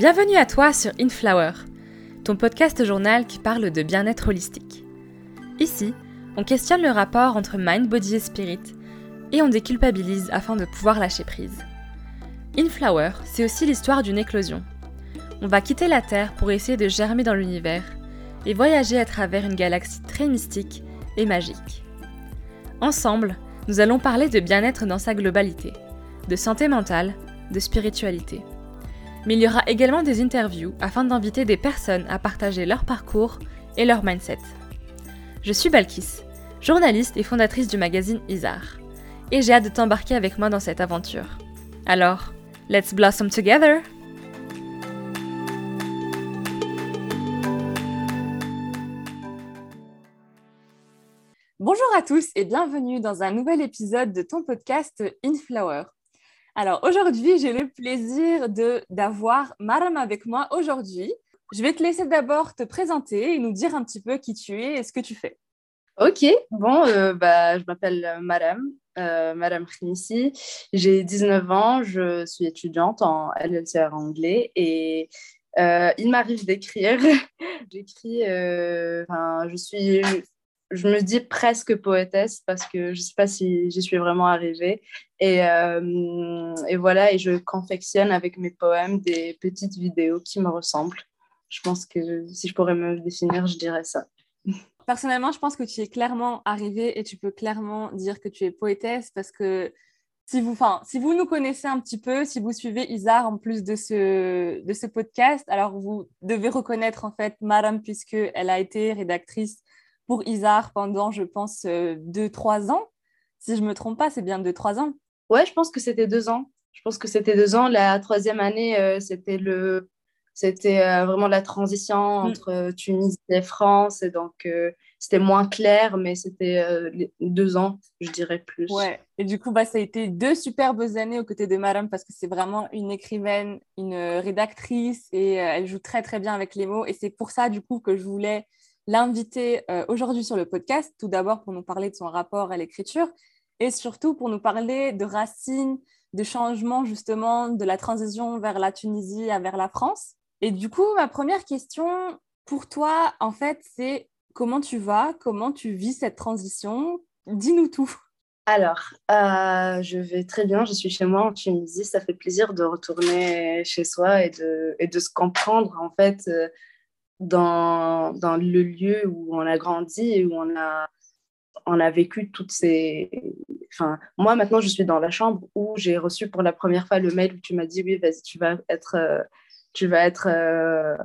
Bienvenue à toi sur Inflower, ton podcast journal qui parle de bien-être holistique. Ici, on questionne le rapport entre mind, body et spirit et on déculpabilise afin de pouvoir lâcher prise. Inflower, c'est aussi l'histoire d'une éclosion. On va quitter la Terre pour essayer de germer dans l'univers et voyager à travers une galaxie très mystique et magique. Ensemble, nous allons parler de bien-être dans sa globalité, de santé mentale, de spiritualité. Mais il y aura également des interviews afin d'inviter des personnes à partager leur parcours et leur mindset. Je suis Balkis, journaliste et fondatrice du magazine Isar, et j'ai hâte de t'embarquer avec moi dans cette aventure. Alors, let's blossom together! Bonjour à tous et bienvenue dans un nouvel épisode de ton podcast Inflower. Alors aujourd'hui, j'ai le plaisir d'avoir Maram avec moi aujourd'hui. Je vais te laisser d'abord te présenter et nous dire un petit peu qui tu es et ce que tu fais. Ok, bon, euh, bah, je m'appelle Maram, euh, Madame Khnissi. J'ai 19 ans, je suis étudiante en LLCR anglais et euh, il m'arrive d'écrire. J'écris, euh, je suis je me dis presque poétesse parce que je ne sais pas si j'y suis vraiment arrivée. Et, euh, et, voilà, et je confectionne avec mes poèmes des petites vidéos qui me ressemblent. Je pense que si je pourrais me définir, je dirais ça. Personnellement, je pense que tu es clairement arrivée et tu peux clairement dire que tu es poétesse parce que si vous, si vous nous connaissez un petit peu, si vous suivez Isar en plus de ce, de ce podcast, alors vous devez reconnaître en fait Madame puisqu'elle a été rédactrice pour Isar pendant, je pense, euh, deux, trois ans. Si je me trompe pas, c'est bien deux, trois ans. Ouais, je pense que c'était deux ans. Je pense que c'était deux ans. La troisième année, euh, c'était le, c'était euh, vraiment la transition mm. entre Tunisie et France. Et donc, c'était moins clair, mais c'était deux ans, je dirais plus. Ouais. Et du coup, bah, ça a été deux superbes années aux côtés de Madame parce que c'est vraiment une écrivaine, une rédactrice et elle joue très, très bien avec les mots. Et c'est pour ça, du coup, que je voulais l'inviter euh, aujourd'hui sur le podcast, tout d'abord pour nous parler de son rapport à l'écriture et surtout pour nous parler de racines, de changements justement, de la transition vers la Tunisie vers la France. Et du coup, ma première question pour toi, en fait, c'est comment tu vas, comment tu vis cette transition? Dis-nous tout. Alors, euh, je vais très bien, je suis chez moi en Tunisie, ça fait plaisir de retourner chez soi et de, et de se comprendre en fait. Euh, dans, dans, le lieu où on a grandi et où on a, on a vécu toutes ces... Enfin, moi, maintenant, je suis dans la chambre où j'ai reçu pour la première fois le mail où tu m'as dit, oui, vas-y, tu vas être, euh, tu vas être euh,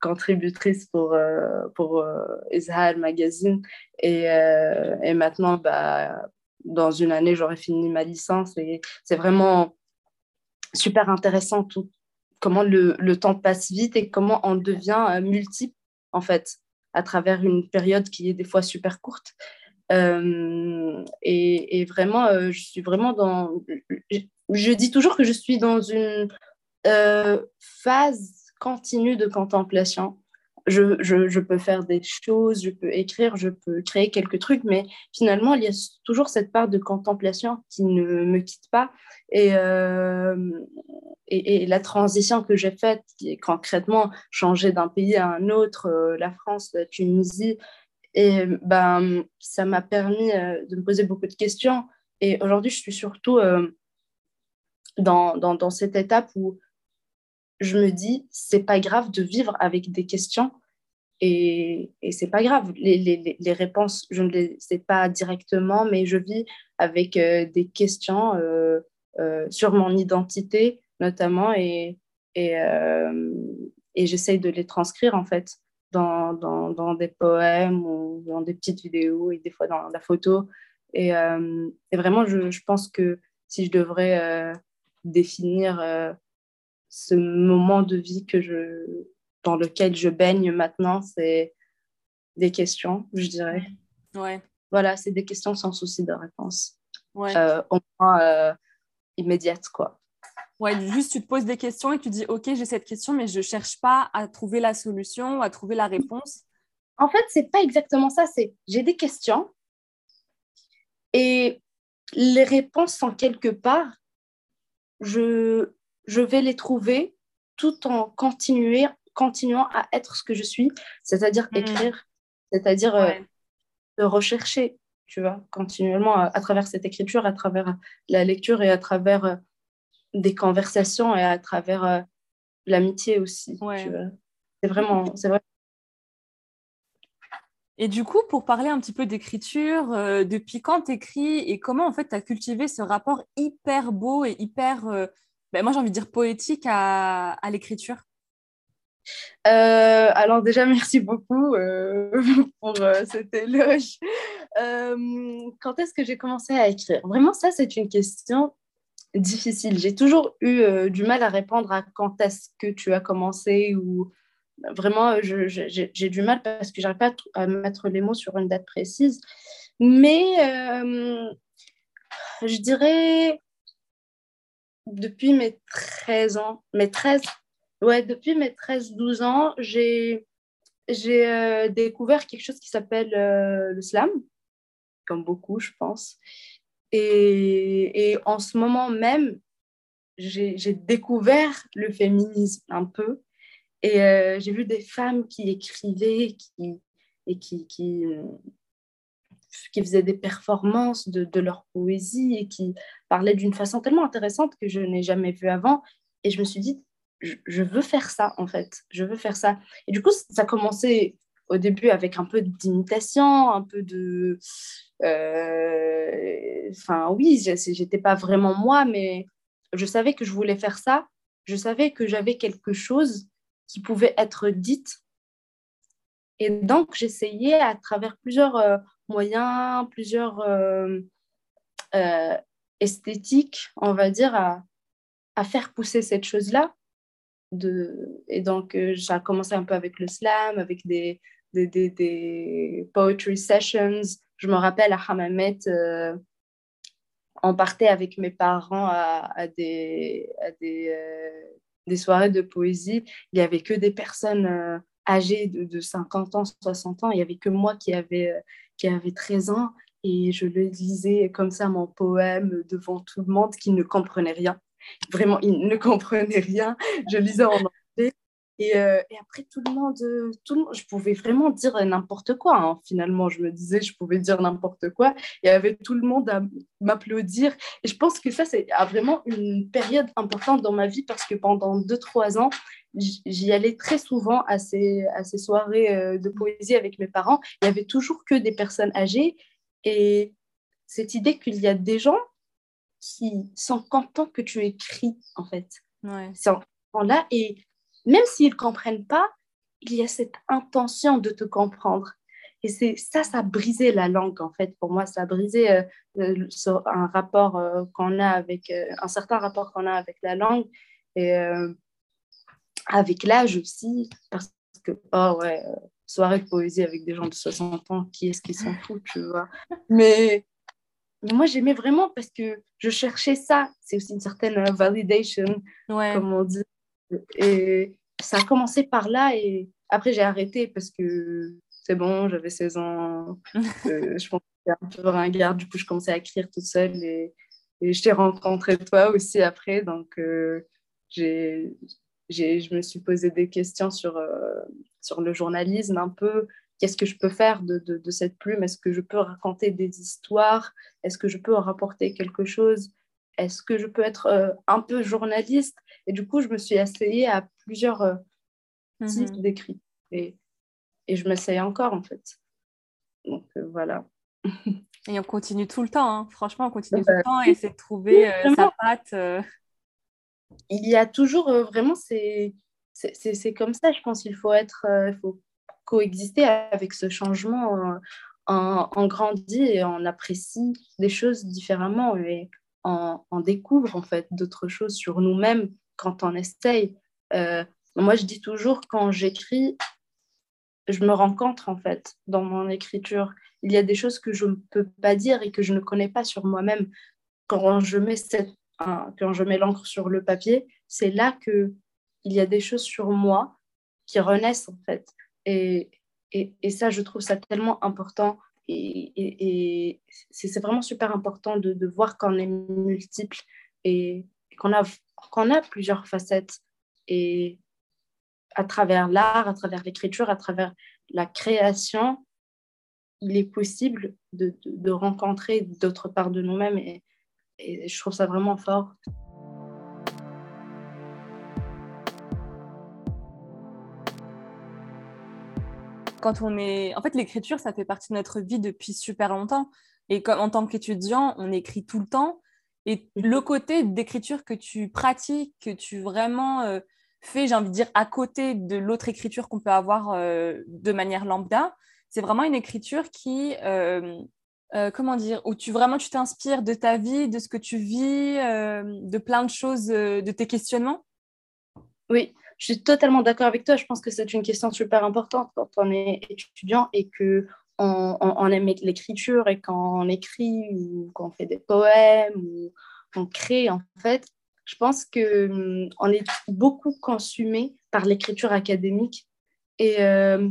contributrice pour, euh, pour Israël Magazine. Et, et maintenant, bah, dans une année, j'aurai fini ma licence. Et c'est vraiment super intéressant tout, comment le, le, temps passe vite et comment on devient euh, multiple, en fait, à travers une période qui est des fois super courte. Euh, et, et, vraiment, euh, je suis vraiment dans... Je, je, dis toujours que je suis dans une phase continue de contemplation je, peux faire des choses, je peux écrire, je peux créer quelques trucs, mais finalement, il y a toujours cette part de contemplation qui ne me quitte pas. Et, euh, et, la transition que j'ai faite, qui est concrètement changer d'un pays à un autre, euh, la France, la Tunisie, ben, ça m'a permis euh, de me poser beaucoup de questions. Et aujourd'hui, je suis surtout dans cette étape où je me dis, c'est pas grave de vivre avec des questions et, et c'est pas grave. Les, les, les, réponses, je ne les sais pas directement, mais je vis avec euh, des questions euh, euh, sur mon identité, notamment, et, et, j'essaye de les transcrire en fait dans, dans, dans, des poèmes ou dans des petites vidéos et des fois dans la photo. Et, vraiment, je, pense que si je devrais définir ce moment de vie que je, dans lequel je baigne maintenant, c'est des questions, je dirais. Ouais. Voilà, c'est des questions sans souci de réponse. Ouais. Euh, au moins euh, immédiate, quoi. Ouais, juste tu te poses des questions et tu dis, OK, j'ai cette question, mais je ne cherche pas à trouver la solution, à trouver la réponse. En fait, c'est pas exactement ça. C'est j'ai des questions et les réponses sont quelque part. Je, je vais les trouver tout en continuer, continuant à être ce que je suis, c'est-à-dire mm. écrire, c'est-à-dire euh, rechercher, tu vois, continuellement à, travers cette écriture, à travers la lecture et à travers euh, des conversations et à travers euh, l'amitié aussi. C'est vraiment, c'est vrai. Et du coup, pour parler un petit peu d'écriture, depuis quand tu écris et comment en fait tu as cultivé ce rapport hyper beau et hyper, ben, moi j'ai envie de dire poétique à, l'écriture euh, alors déjà, merci beaucoup euh, pour euh, cet éloge. quand est-ce que j'ai commencé à écrire? Vraiment, ça, c'est une question difficile. J'ai toujours eu du mal à répondre à quand est-ce que tu as commencé ou vraiment, j'ai du mal parce que j'arrive pas à, mettre les mots sur une date précise. Mais je dirais depuis mes 13 ans, mes 13, Ouais, depuis mes 13-12 ans, j'ai j'ai euh, découvert quelque chose qui s'appelle euh, le slam, comme beaucoup, je pense. Et, et en ce moment même, j'ai découvert le féminisme un peu. Et euh, j'ai vu des femmes qui écrivaient qui, et qui, qui, qui faisaient des performances de, leur poésie et qui parlaient d'une façon tellement intéressante que je n'ai jamais vue avant. Et je me suis dit, je, veux faire ça, en fait. Je veux faire ça. Et du coup, ça a commencé au début avec un peu d'imitation, un peu de... Euh, enfin, oui, j'étais pas vraiment moi, mais je savais que je voulais faire ça. Je savais que j'avais quelque chose qui pouvait être dite. Et donc, j'essayais à travers plusieurs euh, moyens, plusieurs euh, esthétiques, on va dire, à, à faire pousser cette chose-là de... Et donc, euh, j'ai commencé un peu avec le slam, avec des, des, des, poetry sessions. Je me rappelle à Hamamet, euh, on partait avec mes parents à, des, à euh, des, soirées de poésie. Il n'y avait que des personnes âgées de, de, 50 ans, 60 ans. Il n'y avait que moi qui avait, qui avait 13 ans. Et je le lisais comme ça, mon poème, devant tout le monde qui ne comprenait rien. Vraiment, il ne comprenait rien. Je lisais en anglais. Et, euh, et, après, tout le, monde, tout le monde, je pouvais vraiment dire n'importe quoi. Hein. Finalement, je me disais, je pouvais dire n'importe quoi. Y avait tout le monde à m'applaudir. Et je pense que ça, c'est vraiment une période importante dans ma vie parce que pendant 2-3 ans, j'y allais très souvent à ces, à ces soirées euh, de poésie avec mes parents. Il y avait toujours que des personnes âgées. Et cette idée qu'il y a des gens qui sont contents que tu écris, en fait. Ouais. là et même s'ils ne comprennent pas, il y a cette intention de te comprendre. Et c'est ça, ça a brisé la langue, en fait. Pour moi, ça a brisé euh, euh, un rapport euh, qu'on a avec, un certain rapport qu'on a avec la langue et avec l'âge aussi. Parce que, oh ouais, soirée de poésie avec des gens de 60 ans, qui est-ce qui s'en fout, tu vois? Mais moi, j'aimais vraiment parce que je cherchais ça. C'est aussi une certaine euh, validation, comme on dit. Et ça a commencé par là et après, j'ai arrêté parce que c'est bon, j'avais 16 ans. Euh, je pensais un peu ringard. Du coup, je commençais à écrire toute seule et, et je t'ai rencontré toi aussi après. Donc, euh, j'ai, je me suis posé des questions sur, sur le journalisme un peu qu'est-ce que je peux faire de, de, cette plume? Est-ce que je peux raconter des histoires? Est-ce que je peux en rapporter quelque chose? Est-ce que je peux être euh, un peu journaliste? Et du coup, je me suis essayée à plusieurs euh, types mhm. d'écrits. Et, et je m'essaye encore, en fait. Donc, euh, voilà. et on continue tout le temps. Hein. Franchement, on continue tout le temps et essayer de trouver sa patte. Il y a toujours, vraiment, c'est comme ça, je pense qu'il faut être, il faut coexister avec ce changement. On, grandit et on apprécie des choses différemment et on, découvre en fait d'autres choses sur nous-mêmes quand on essaye. Euh, moi, je dis toujours quand j'écris, je me rencontre en fait dans mon écriture. Il y a des choses que je ne peux pas dire et que je ne connais pas sur moi-même. Quand je mets cette, quand je mets l'encre sur le papier, c'est là que il y a des choses sur moi qui renaissent en fait. Et, et, ça, je trouve ça tellement important. Et, et c'est vraiment super important de, de voir qu'on est multiple et qu'on a, qu'on a plusieurs facettes. Et à travers l'art, à travers l'écriture, à travers la création, il est possible de, de, rencontrer d'autres parts de nous-mêmes et, et je trouve ça vraiment fort. Quand on est... En fait, l'écriture, ça fait partie de notre vie depuis super longtemps. Et comme, en tant qu'étudiant, on écrit tout le temps. Et mhm. le côté d'écriture que tu pratiques, que tu vraiment euh, fais, j'ai envie de dire, à côté de l'autre écriture qu'on peut avoir euh, de manière lambda, c'est vraiment une écriture qui, euh, comment dire, où tu vraiment tu t'inspires de ta vie, de ce que tu vis, de plein de choses, de tes questionnements? Oui, je suis totalement d'accord avec toi. Je pense que c'est une question super importante quand on est étudiant et que on, aime l'écriture et quand on écrit ou quand on fait des poèmes ou on crée, en fait, je pense qu'on hum, est beaucoup consumé par l'écriture académique et euh,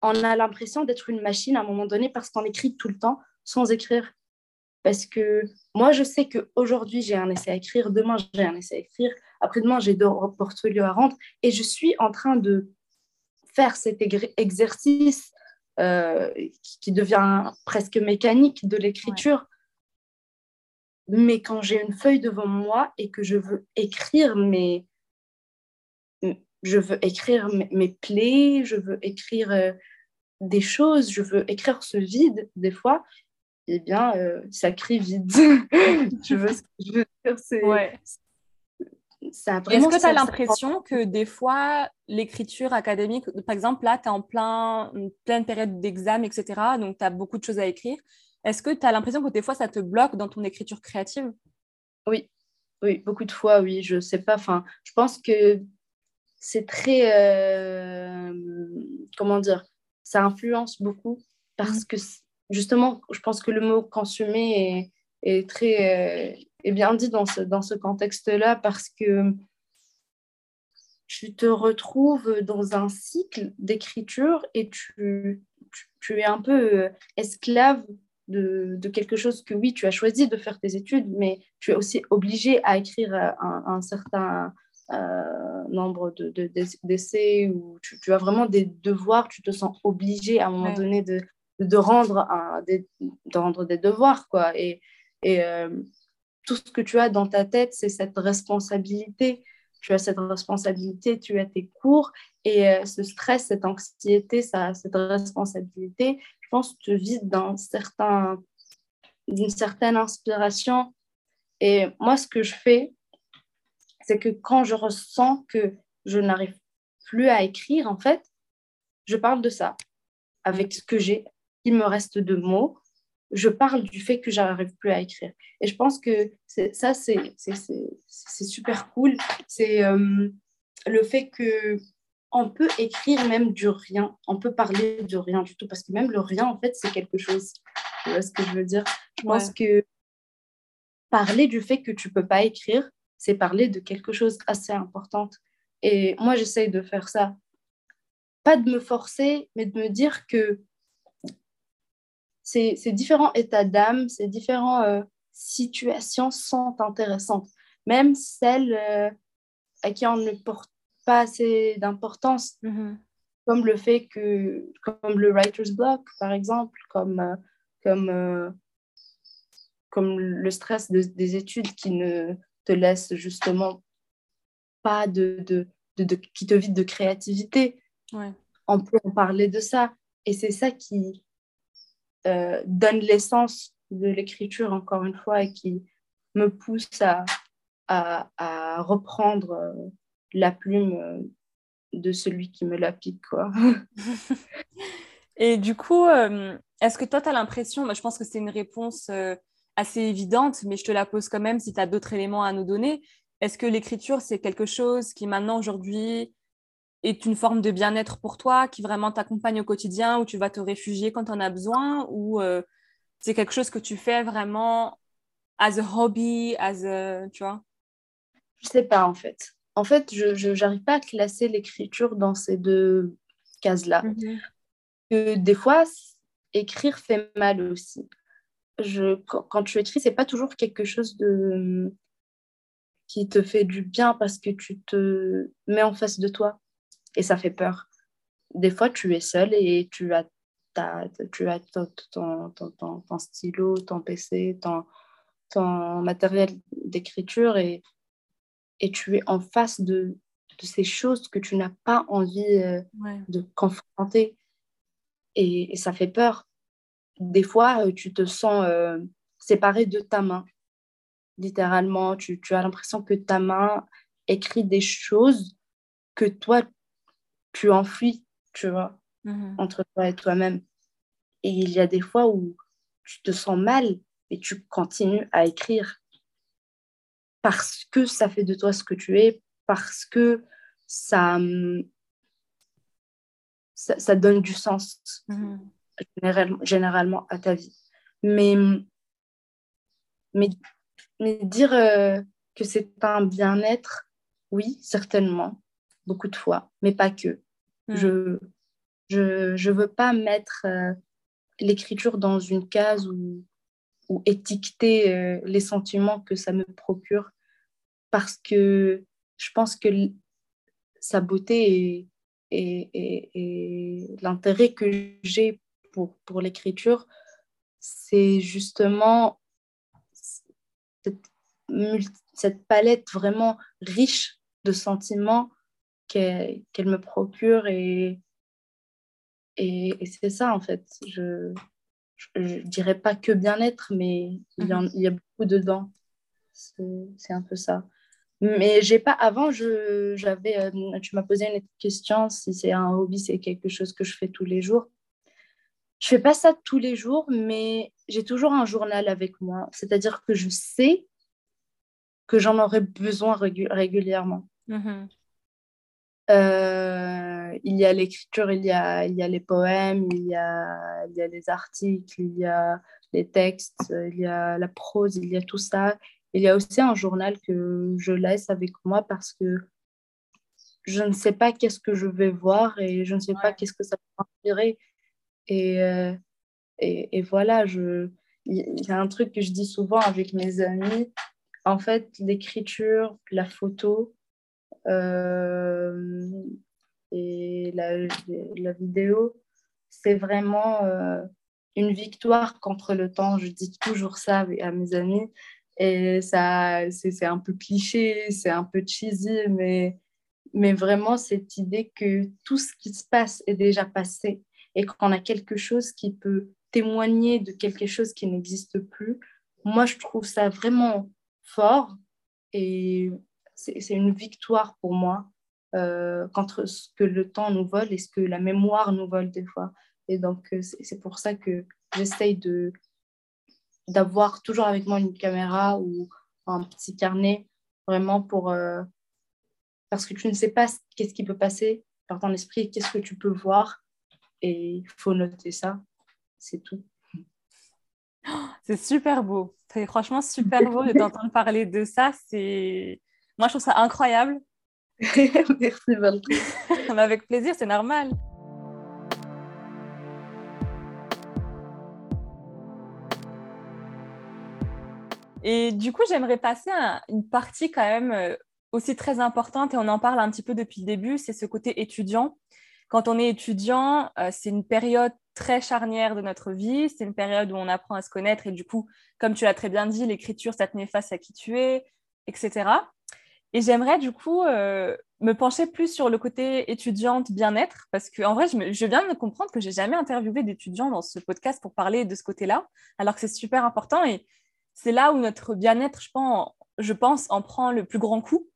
on a l'impression d'être une machine à un moment donné parce qu'on écrit tout le temps sans écrire. Parce que moi, je sais qu'aujourd'hui, j'ai un essai à écrire, demain, j'ai un essai à écrire, après-demain, j'ai deux portfolios à rendre, et je suis en train de faire cet exercice euh, qui devient presque mécanique de l'écriture. Mais quand j'ai une feuille devant moi et que je veux écrire mes, je veux écrire mes, plaies, je veux écrire euh, des choses, je veux écrire ce vide des fois, eh bien, euh, ça crie vide. je veux, je veux dire, c'est, est-ce que tu as l'impression que des fois, l'écriture académique, par exemple, là, tu es en plein, pleine période d'examen, etc., donc tu as beaucoup de choses à écrire. Est-ce que tu as l'impression que des fois, ça te bloque dans ton écriture créative? Oui, oui, beaucoup de fois, oui. Je sais pas, enfin, je pense que c'est très, euh, comment dire, ça influence beaucoup parce mmh. que, justement, je pense que le mot consommer est, est très... Euh, est bien dit dans ce, dans ce contexte-là parce que tu te retrouves dans un cycle d'écriture et tu, tu, es un peu euh, esclave de, de, quelque chose que oui, tu as choisi de faire tes études, mais tu es aussi obligé à écrire un, un certain euh, nombre d'essais de, ou tu, tu, as vraiment des devoirs, tu te sens obligé à un moment donné de, de, rendre des, de rendre des devoirs. Quoi. Et, et euh, tout ce que tu as dans ta tête, c'est cette responsabilité. Tu as cette responsabilité, tu as tes cours et euh, ce stress, cette anxiété, ça, cette responsabilité, je pense, te vide d'un certain, d'une certaine inspiration. Et moi, ce que je fais, c'est que quand je ressens que je n'arrive plus à écrire, en fait, je parle de ça avec ce que j'ai. Il me reste de mots je parle du fait que j'arrive plus à écrire. Et je pense que ça, c'est super cool. C'est euh, le fait que on peut écrire même du rien, on peut parler de rien du tout, parce que même le rien, en fait, c'est quelque chose. Tu vois ce que je veux dire? Je pense que parler du fait que tu peux pas écrire, c'est parler de quelque chose assez important. Et moi, j'essaye de faire ça. Pas de me forcer, mais de me dire que ces, différents états d'âme, ces différentes euh, situations sont intéressantes. Même celles euh, à qui on ne porte pas assez d'importance, mm-hmm. comme le fait que, comme le writer's block, par exemple, comme, euh, comme, comme le stress des études qui ne te laisse justement pas de, de, de, qui te vide de créativité. On peut en parler de ça. Et c'est ça qui, euh, donne l'essence de l'écriture, encore une fois, et qui me pousse à, à, reprendre euh, la plume euh, de celui qui me la pique. Quoi. et du coup, est-ce que toi, tu as l'impression, je pense que c'est une réponse assez évidente, mais je te la pose quand même si tu as d'autres éléments à nous donner. Est-ce que l'écriture, c'est quelque chose qui maintenant, aujourd'hui, est une forme de bien-être pour toi, qui vraiment t'accompagne au quotidien, où tu vas te réfugier quand tu en as besoin, ou euh, c'est quelque chose que tu fais vraiment as a hobby, as a, tu vois? Je sais pas en fait. En fait, je n'arrive pas à classer l'écriture dans ces deux cases-là. Mm-hmm. des fois, écrire fait mal aussi. Je, quand, quand tu écris, c'est pas toujours quelque chose de qui te fait du bien parce que tu te mets en face de toi et ça fait peur. Des fois, tu es seul et tu as, tu as ton, ton, ton, stylo, ton PC, ton, ton matériel d'écriture et, et tu es en face de, de ces choses que tu n'as pas envie euh, de confronter. Et, ça fait peur. Des fois, euh, tu te sens euh, séparé de ta main. Littéralement, tu, tu as l'impression que ta main écrit des choses que toi, tu enfuis, tu vois, mm-hmm. entre toi et toi-même. Et il y a des fois où tu te sens mal et tu continues à écrire parce que ça fait de toi ce que tu es, parce que ça, ça, donne du sens mm-hmm. généralement, à ta vie. Mais, mais, mais dire euh, que c'est un bien-être, oui, certainement, beaucoup de fois, mais pas que. Mm. Je je je veux pas mettre euh, l'écriture dans une case ou, ou étiqueter euh, les sentiments que ça me procure parce que je pense que sa beauté et, et, et, l'intérêt que j'ai pour, pour l'écriture, c'est justement cette, cette, palette vraiment riche de sentiments qu'elle me procure et, et, c'est ça en fait. Je ne dirais pas que bien-être, mais il y, mhm. il y a beaucoup dedans. C'est un peu ça. Mais j'ai pas. Avant, je, j'avais. Euh, tu m'as posé une question si c'est un hobby, c'est quelque chose que je fais tous les jours. Je fais pas ça tous les jours, mais j'ai toujours un journal avec moi. C'est-à-dire que je sais que j'en aurai besoin régulièrement. Mm-hmm. Euh, il y a l'écriture, il y a, il y a les poèmes, il y a, il y a les articles, il y a les textes, il y a la prose, il y a tout ça. Il y a aussi un journal que je laisse avec moi parce que je ne sais pas qu'est-ce que je vais voir et je ne sais pas qu'est-ce que ça va inspirer. Et, euh, et, et, voilà, je, il y a un truc que je dis souvent avec mes amis. En fait, l'écriture, la photo et la, la vidéo, c'est vraiment euh, une victoire contre le temps. Je dis toujours ça à mes amis. Et ça, c'est un peu cliché, c'est un peu cheesy, mais, mais vraiment cette idée que tout ce qui se passe est déjà passé et qu'on a quelque chose qui peut témoigner de quelque chose qui n'existe plus. Moi, je trouve ça vraiment fort et c'est une victoire pour moi euh, contre ce que le temps nous vole et ce que la mémoire nous vole des fois. Et donc, euh, c'est pour ça que j'essaye de, d'avoir toujours avec moi une caméra ou un petit carnet, vraiment pour... Euh, parce que tu ne sais pas qu'est-ce qui peut passer par ton esprit, qu'est-ce que tu peux voir, et il faut noter ça, c'est tout. C'est super beau. C'est franchement super beau de t'entendre parler de ça. C'est Moi, je trouve ça incroyable. Merci, Valérie. Avec plaisir, c'est normal. Et du coup, j'aimerais passer à une partie quand même euh, aussi très importante, et on en parle un petit peu depuis le début, c'est ce côté étudiant. Quand on est étudiant, euh, c'est une période très charnière de notre vie, c'est une période où on apprend à se connaître, et du coup, comme tu l'as très bien dit, l'écriture, ça te met face à qui tu es, etc. Et j'aimerais du coup euh, me pencher plus sur le côté étudiante bien-être, parce qu'en vrai, je, je, viens de comprendre que j'ai jamais interviewé d'étudiants dans ce podcast pour parler de ce côté-là, alors que c'est super important. Et c'est là où notre bien-être, je pense, je pense, en prend le plus grand coup.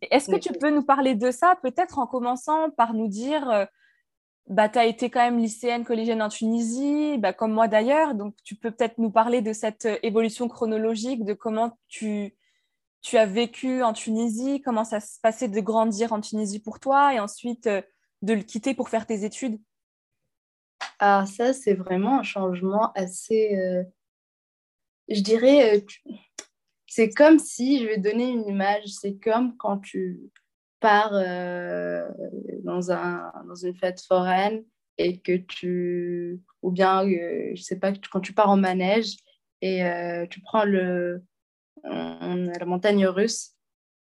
Est-ce que tu peux nous parler de ça, peut-être en commençant par nous dire, euh, bah, tu as été quand même lycéenne, collégienne en Tunisie, bah, comme moi d'ailleurs, donc tu peux peut-être nous parler de cette euh, évolution chronologique, de comment tu, tu as vécu en Tunisie, comment ça se passait de grandir en Tunisie pour toi et ensuite euh, de le quitter pour faire tes études? Ah, ça, c'est vraiment un changement assez je dirais, euh, c'est comme si, je vais donner une image, c'est comme quand tu pars euh, dans, un, dans une fête foraine et que tu, ou bien, euh, je sais pas, quand tu pars en manège et tu prends le, on a la montagne russe.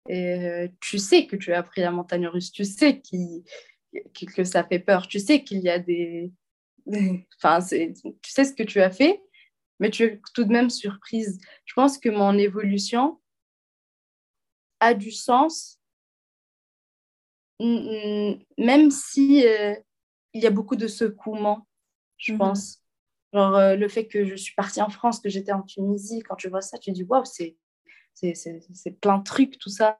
Et tu sais que tu as appris la montagne russe, tu sais que ça fait peur, tu sais qu'il y a des. Enfin, tu sais ce que tu as fait, mais tu es tout de même surprise. Je pense que mon évolution a du sens, même si euh, il y a beaucoup de secouements, je mhm. pense. Genre euh, le fait que je suis partie en France, que j'étais en Tunisie, quand tu vois ça, tu dis waouh, c'est c'est plein de trucs, tout ça.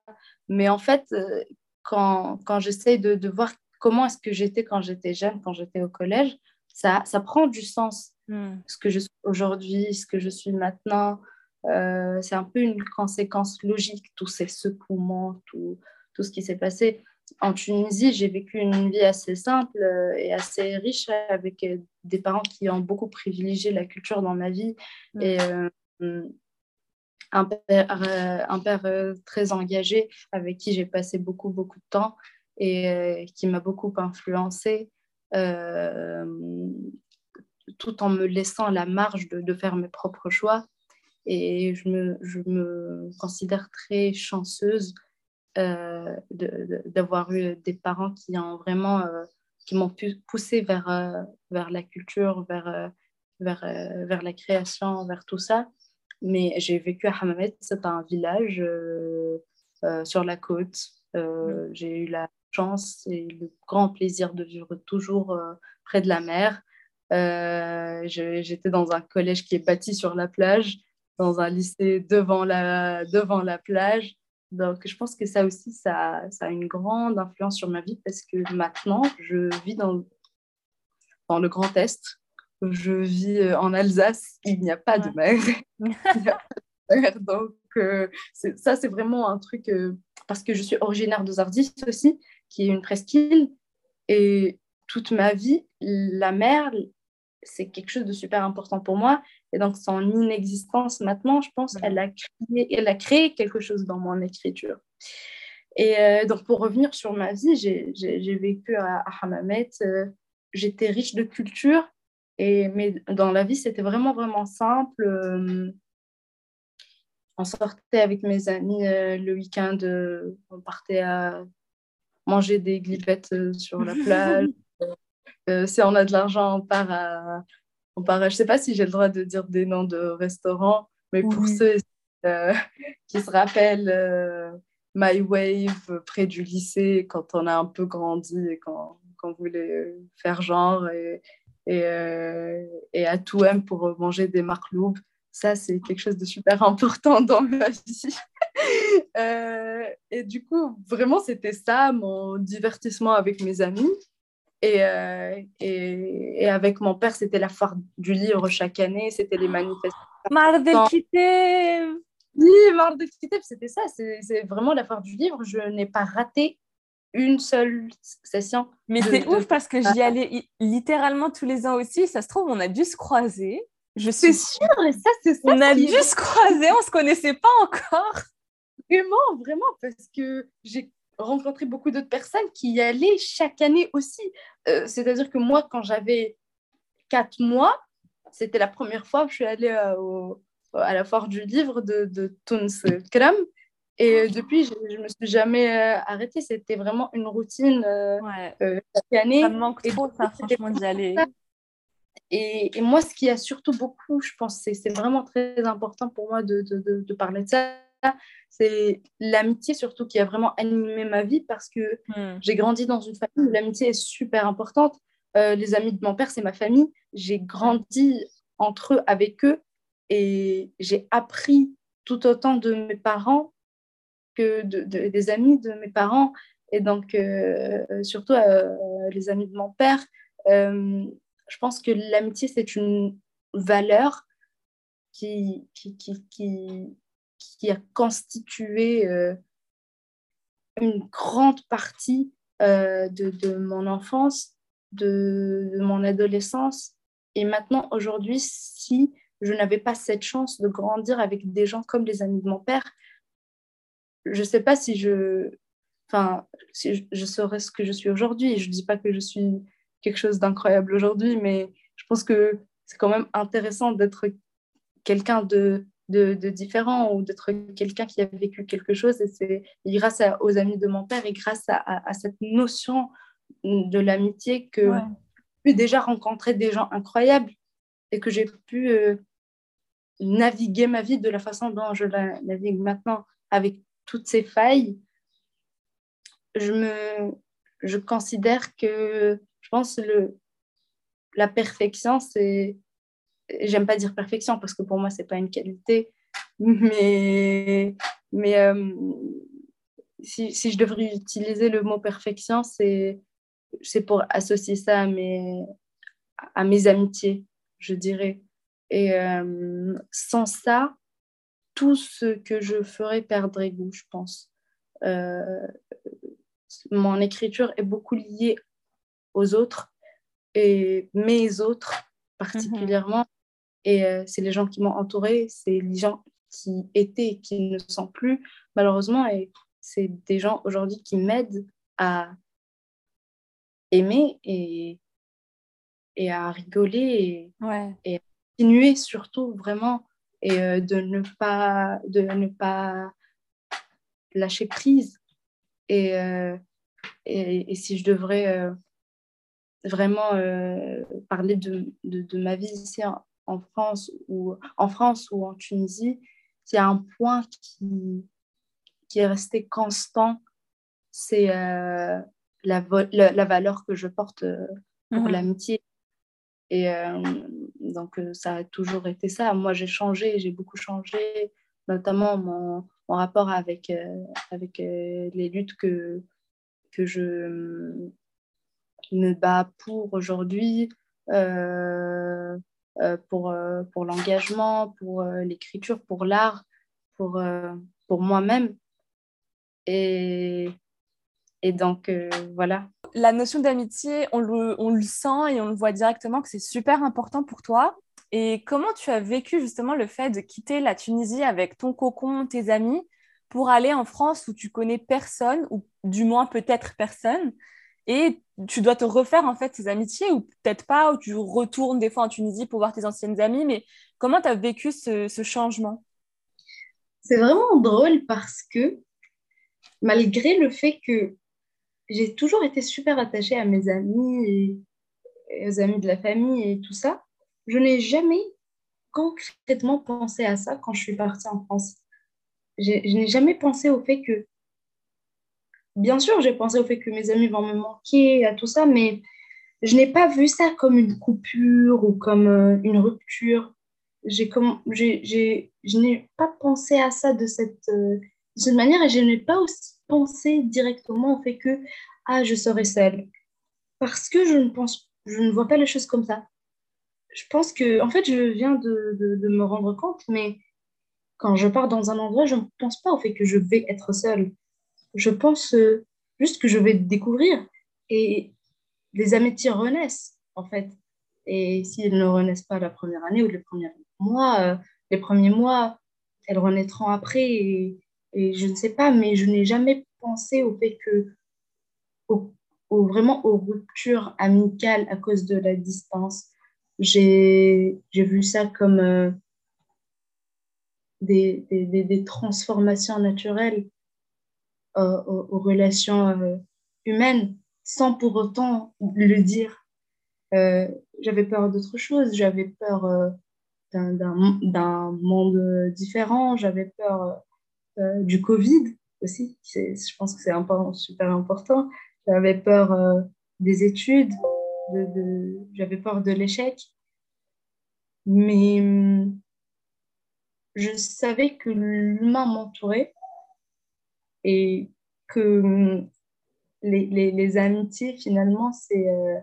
Mais en fait, euh, quand, quand j'essaie de, de, voir comment est-ce que j'étais quand j'étais jeune, quand j'étais au collège, ça, ça prend du sens. Hmm. Ce que je suis aujourd'hui, ce que je suis maintenant, euh, c'est un peu une conséquence logique, tous ces secouements, tout, tout ce qui s'est passé. En Tunisie, j'ai vécu une vie assez simple euh, et assez riche avec des parents qui ont beaucoup privilégié la culture dans ma vie hmm. et un père, un père très engagé avec qui j'ai passé beaucoup, beaucoup de temps et qui m'a beaucoup influencé tout en me laissant la marge de, faire mes propres choix. Et je me, je me considère très chanceuse euh, d'avoir eu des parents qui ont vraiment euh, qui m'ont poussé vers, euh, vers la culture, vers, vers, vers la création, vers tout ça. Mais j'ai vécu à Hammamet, c'est un village sur la côte. Mm. J'ai eu la chance et le grand plaisir de vivre toujours près de la mer. Euh, j'étais dans un collège qui est bâti sur la plage, dans un lycée devant la, devant la plage. Donc, je pense que ça aussi, ça, ça, a une grande influence sur ma vie parce que maintenant, je vis dans, dans le Grand Est. Je vis euh, en Alsace. Il n'y a pas de mer. Donc, euh, ça, c'est vraiment un truc. parce que je suis originaire de Zardis aussi, qui est une presqu'île. Et toute ma vie, la mer, c'est quelque chose de super important pour moi. Et donc, son inexistence maintenant, je pense, elle a créé, elle a créé quelque chose dans mon écriture. Et euh, donc, pour revenir sur ma vie, j'ai vécu à, à Hammamet. Euh, j'étais riche de culture, et, mais dans la vie, c'était vraiment, vraiment simple. Euh, on sortait avec mes amis le week-end, on partait à manger des glipettes sur la plage. Euh, si on a de l'argent, on part à. On part Je ne sais pas si j'ai le droit de dire des noms de restaurants, mais pour ceux euh, qui se rappellent euh, My Wave près du lycée, quand on a un peu grandi et quand, quand on voulait faire genre, et, et, et à Touem pour manger des marloubes. Ça, c'est quelque chose de super important dans ma vie. et du coup, vraiment, c'était ça, mon divertissement avec mes amis. Euh, et, et, avec mon père, c'était la foire du livre chaque année, c'était les manifestations. Marre de quitter Oui, marre de quitter, c'était ça, c'est vraiment la foire du livre. Je n'ai pas raté une seule session. Mais c'est ouf parce que j'y allais littéralement tous les ans aussi. Ça se trouve, on a dû se croiser. Je suis sûre, et ça, c'est ça. On a dû se croiser, on se connaissait pas encore. Vraiment, vraiment, parce que j'ai rencontré beaucoup d'autres personnes qui y allaient chaque année aussi. Euh, c'est-à-dire que moi, quand j'avais quatre mois, c'était la première fois que je suis allée euh, à la foire du livre de, de Tuns Kram. Et depuis, je ne me suis jamais euh, arrêtée. C'était vraiment une routine chaque année. Ça me manque trop, ça, franchement, d'y aller. Et, et, moi, ce qui a surtout beaucoup, je pense, c'est vraiment très important pour moi de, de, de parler de ça, c'est l'amitié surtout qui a vraiment animé ma vie parce que hmm. j'ai grandi dans une famille où l'amitié est super importante. Euh, les amis de mon père, c'est ma famille. J'ai grandi entre eux, avec eux, et j'ai appris tout autant de mes parents que de, des amis de mes parents, et donc euh, surtout euh, les amis de mon père. je pense que l'amitié, c'est une valeur qui, qui, qui, qui, a constitué euh, une grande partie euh, de, mon enfance, de, mon adolescence. Et maintenant, aujourd'hui, si je n'avais pas cette chance de grandir avec des gens comme les amis de mon père, je ne sais pas si je, enfin, si je, serais ce que je suis aujourd'hui. Je ne dis pas que je suis quelque chose d'incroyable aujourd'hui, mais je pense que c'est quand même intéressant d'être quelqu'un de de, différent ou d'être quelqu'un qui a vécu quelque chose. Et c'est grâce aux amis de mon père et grâce à, cette notion de l'amitié que j'ai pu déjà rencontrer des gens incroyables et que j'ai pu euh, naviguer ma vie de la façon dont je la navigue maintenant avec toutes ces failles. Je, me, je considère que je pense le, la perfection, c'est j'aime pas dire perfection parce que pour moi c'est pas une qualité mais mais euh, si, si, je devrais utiliser le mot perfection c'est c'est pour associer ça à mes à mes amitiés je dirais et euh, sans ça tout ce que je ferais perdrait goût je pense. Euh, mon écriture est beaucoup liée aux autres et mes autres particulièrement. Et euh, c'est les gens qui m'ont entouré, c'est les gens qui étaient et qui ne sont plus, malheureusement. Et c'est des gens aujourd'hui qui m'aident à aimer et, et à rigoler et, et, à continuer surtout vraiment et euh, de, ne pas, de ne pas lâcher prise. Et, euh, et, et, si je devrais vraiment parler de, de, de, ma vie ici en France ou en France ou en Tunisie, il y a un point qui, qui est resté constant, c'est euh, la, la, valeur que je porte euh, pour mhm. l'amitié. Et euh, donc, ça a toujours été ça. Moi, j'ai changé, j'ai beaucoup changé, notamment mon, rapport avec, avec les luttes que, que je me bats pour aujourd'hui. Euh, pour, euh, pour l'engagement, pour euh, l'écriture, pour l'art, pour, pour moi-même. Et, et donc, voilà. La notion d'amitié, on le, on le sent et on le voit directement que c'est super important pour toi. Et comment tu as vécu justement le fait de quitter la Tunisie avec ton cocon, tes amis, pour aller en France où tu connais personne, ou du moins peut-être personne, et tu dois te refaire en fait ces amitiés ou peut-être pas, ou tu retournes des fois en Tunisie pour voir tes anciennes amies, mais comment tu as vécu ce, changement? C'est vraiment drôle parce que malgré le fait que j'ai toujours été super attachée à mes amis et, aux amis de la famille et tout ça, je n'ai jamais concrètement pensé à ça quand je suis partie en France. Je n'ai jamais pensé au fait que bien sûr, j'ai pensé au fait que mes amis vont me manquer, à tout ça, mais je n'ai pas vu ça comme une coupure ou comme euh, une rupture. J'ai comme, j'ai, je n'ai pas pensé à ça de cette, euh, de cette manière et je n'ai pas aussi pensé directement au fait que ah, je serai seule. Parce que je ne, pense, je ne vois pas les choses comme ça. Je pense que, en fait, je viens de, de, me rendre compte, mais quand je pars dans un endroit, je ne pense pas au fait que je vais être seule je pense euh, juste que je vais découvrir et les amitiés renaissent en fait. Et s'ils ne renaissent pas la première année ou les premiers mois, euh, les premiers mois, elles renaîtront après je ne sais pas, mais je n'ai jamais pensé au fait que, vraiment aux ruptures amicales à cause de la distance. J'ai vu ça comme euh, des, transformations naturelles euh, aux, relations euh, humaines sans pour autant le dire. J'avais peur d'autre chose, j'avais peur d'un monde différent, j'avais peur du Covid aussi, je pense que c'est super important. J'avais peur des études, de, de j'avais peur de l'échec. Mais je savais que l'humain m'entourait et que les amitiés, finalement, c'est euh,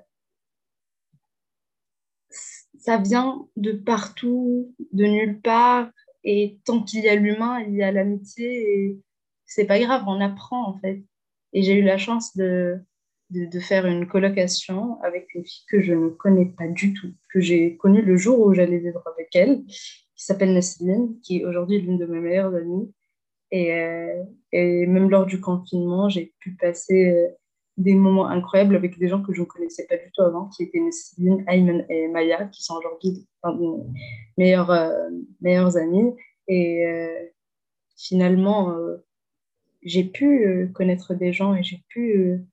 ça vient de partout, de nulle part. Et tant qu'il y a l'humain, il y a l'amitié. C'est pas grave, on apprend en fait. Et j'ai eu la chance de, de, de, faire une colocation avec une fille que je ne connais pas du tout, que j'ai connue le jour où j'allais vivre avec elle, qui s'appelle Nassim, qui est aujourd'hui l'une de mes meilleures amies. Et, euh, et, même lors du confinement, j'ai pu passer euh, des moments incroyables avec des gens que je ne connaissais pas du tout avant, qui étaient Céline, Ayman et Maya, qui sont aujourd'hui mes meilleurs, euh, meilleurs. Et finalement, j'ai pu connaître des gens et j'ai pu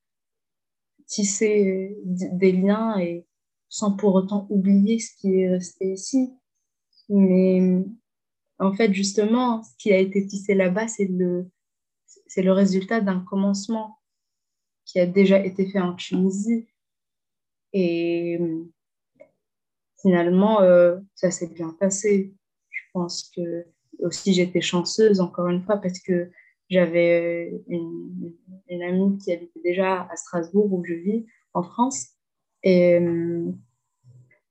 tisser des liens et sans pour autant oublier ce qui est resté ici. Mais en fait, justement, ce qui a été tissé là-bas, c'est le, c'est le résultat d'un commencement qui a déjà été fait en Tunisie. Et finalement, euh, ça s'est bien passé. Je pense que aussi j'étais chanceuse, encore une fois, parce que j'avais une, une, amie qui habitait déjà à Strasbourg, où je vis, en France. Et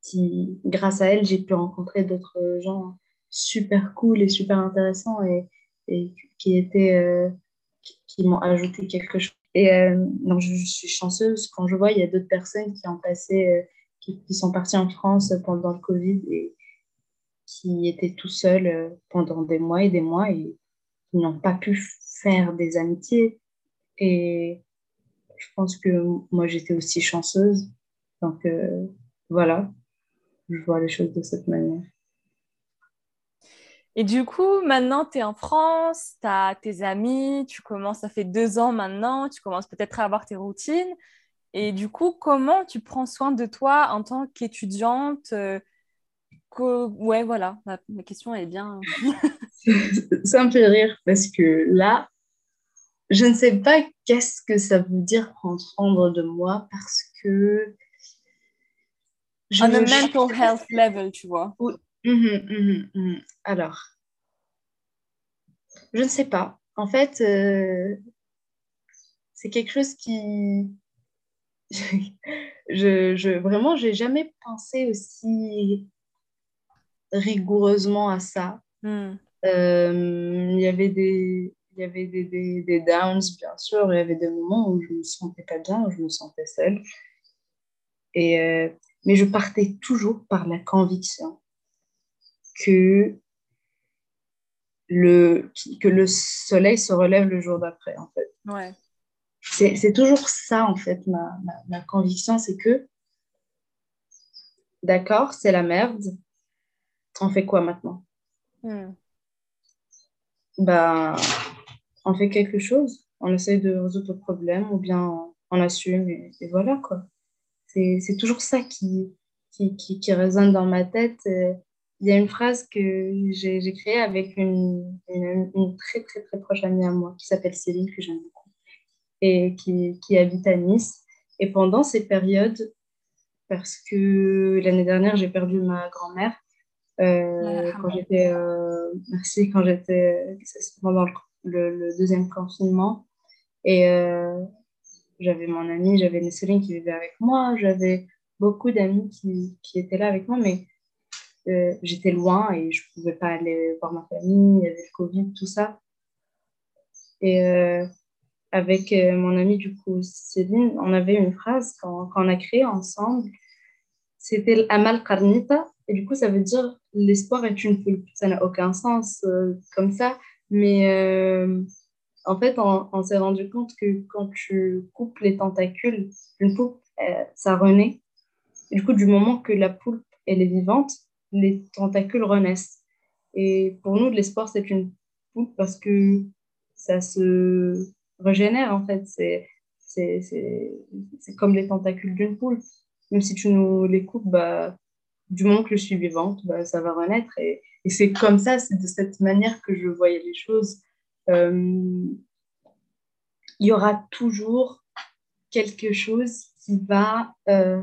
qui, grâce à elle, j'ai pu rencontrer d'autres gens super cool et super intéressants et, qui euh, qui, m'ont ajouté quelque chose. Et euh, donc, je, suis chanceuse quand je vois il y a d'autres personnes qui ont passé, euh, qui, sont parties en France pendant le Covid et qui étaient tout seuls pendant des mois et des mois et qui n'ont pas pu faire des amitiés. Et je pense que moi, j'étais aussi chanceuse. Donc, voilà, je vois les choses de cette manière. Et du coup, maintenant, tu es en France, tu as tes amis, tu commences, ça fait deux ans maintenant, tu commences peut-être à avoir tes routines. Et du coup, comment tu prends soin de toi en tant qu'étudiante euh, Ouais, voilà, ma, question est bien. ça me fait rire parce que là, je ne sais pas qu'est-ce que ça veut dire prendre soin de moi parce que je On a mental health level, tu vois. Mhm, mhm, mhm. Alors, je ne sais pas. En fait, euh, c'est quelque chose qui... je, je, vraiment, j'ai jamais pensé aussi rigoureusement à ça. Euh, il y avait des il y avait des, des, des, downs, bien sûr. Il y avait des moments où je me sentais pas bien, où je me sentais seule. Et, euh, mais je partais toujours par la conviction que le, que le soleil se relève le jour d'après, en fait. Ouais. C'est toujours ça, en fait, ma, ma, ma conviction, c'est que, d'accord, c'est la merde, on fait quoi maintenant? Hmm. Ben, on fait quelque chose, on essaye de résoudre le problème, ou bien on assume, et, et voilà, quoi c'est toujours ça qui, qui, qui, résonne dans ma tête. Il y a une phrase que j'ai créée avec une, une, très, très, très proche amie à moi qui s'appelle Céline, que j'aime beaucoup, et qui, qui habite à Nice. Et pendant ces périodes, parce que l'année dernière, j'ai perdu ma grand-mère, euh, quand j'étais, euh, merci, quand j'étais pendant le, le, deuxième confinement. Et j'avais mon amie, j'avais Nesseline qui vivait avec moi, j'avais beaucoup d'amis qui, qui, étaient là avec moi, mais euh, j'étais loin et je ne pouvais pas aller voir ma famille, il y avait le Covid, tout ça. Et euh, avec euh, mon amie, du coup, Céline, on avait une phrase qu'on a créée ensemble. C'était Amal Karnita. Et du coup, ça veut dire l'espoir est une pulpe. Ça n'a aucun sens comme ça. Mais en fait, on, s'est rendu compte que quand tu coupes les tentacules d'une poulpe, euh, ça renaît. du coup, du moment que la poulpe elle est vivante, les tentacules renaissent. Et pour nous, l'espoir, c'est une poulpe parce que ça se régénère, en fait. C'est, comme les tentacules d'une poulpe. Même si tu nous les coupes, bah, du moment que je suis vivante, bah, ça va renaître. Et, et c'est comme ça, c'est de cette manière que je voyais les choses. Euh, il y aura toujours quelque chose qui va euh,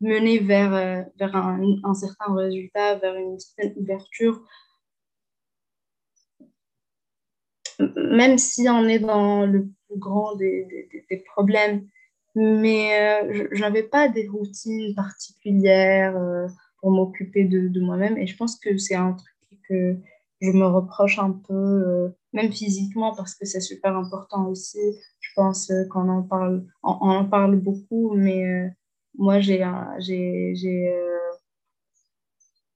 mener vers, euh, vers un, certain résultat, vers une certaine ouverture. Même si on est dans le plus grand des, des, problèmes, mais je n'avais pas des routines particulières pour m'occuper de, de moi-même. Et je pense que c'est un truc que je me reproche un peu, euh, même physiquement, parce que c'est super important aussi. Je pense euh, qu'on en parle, on, en parle beaucoup, mais euh, moi, j'ai j'ai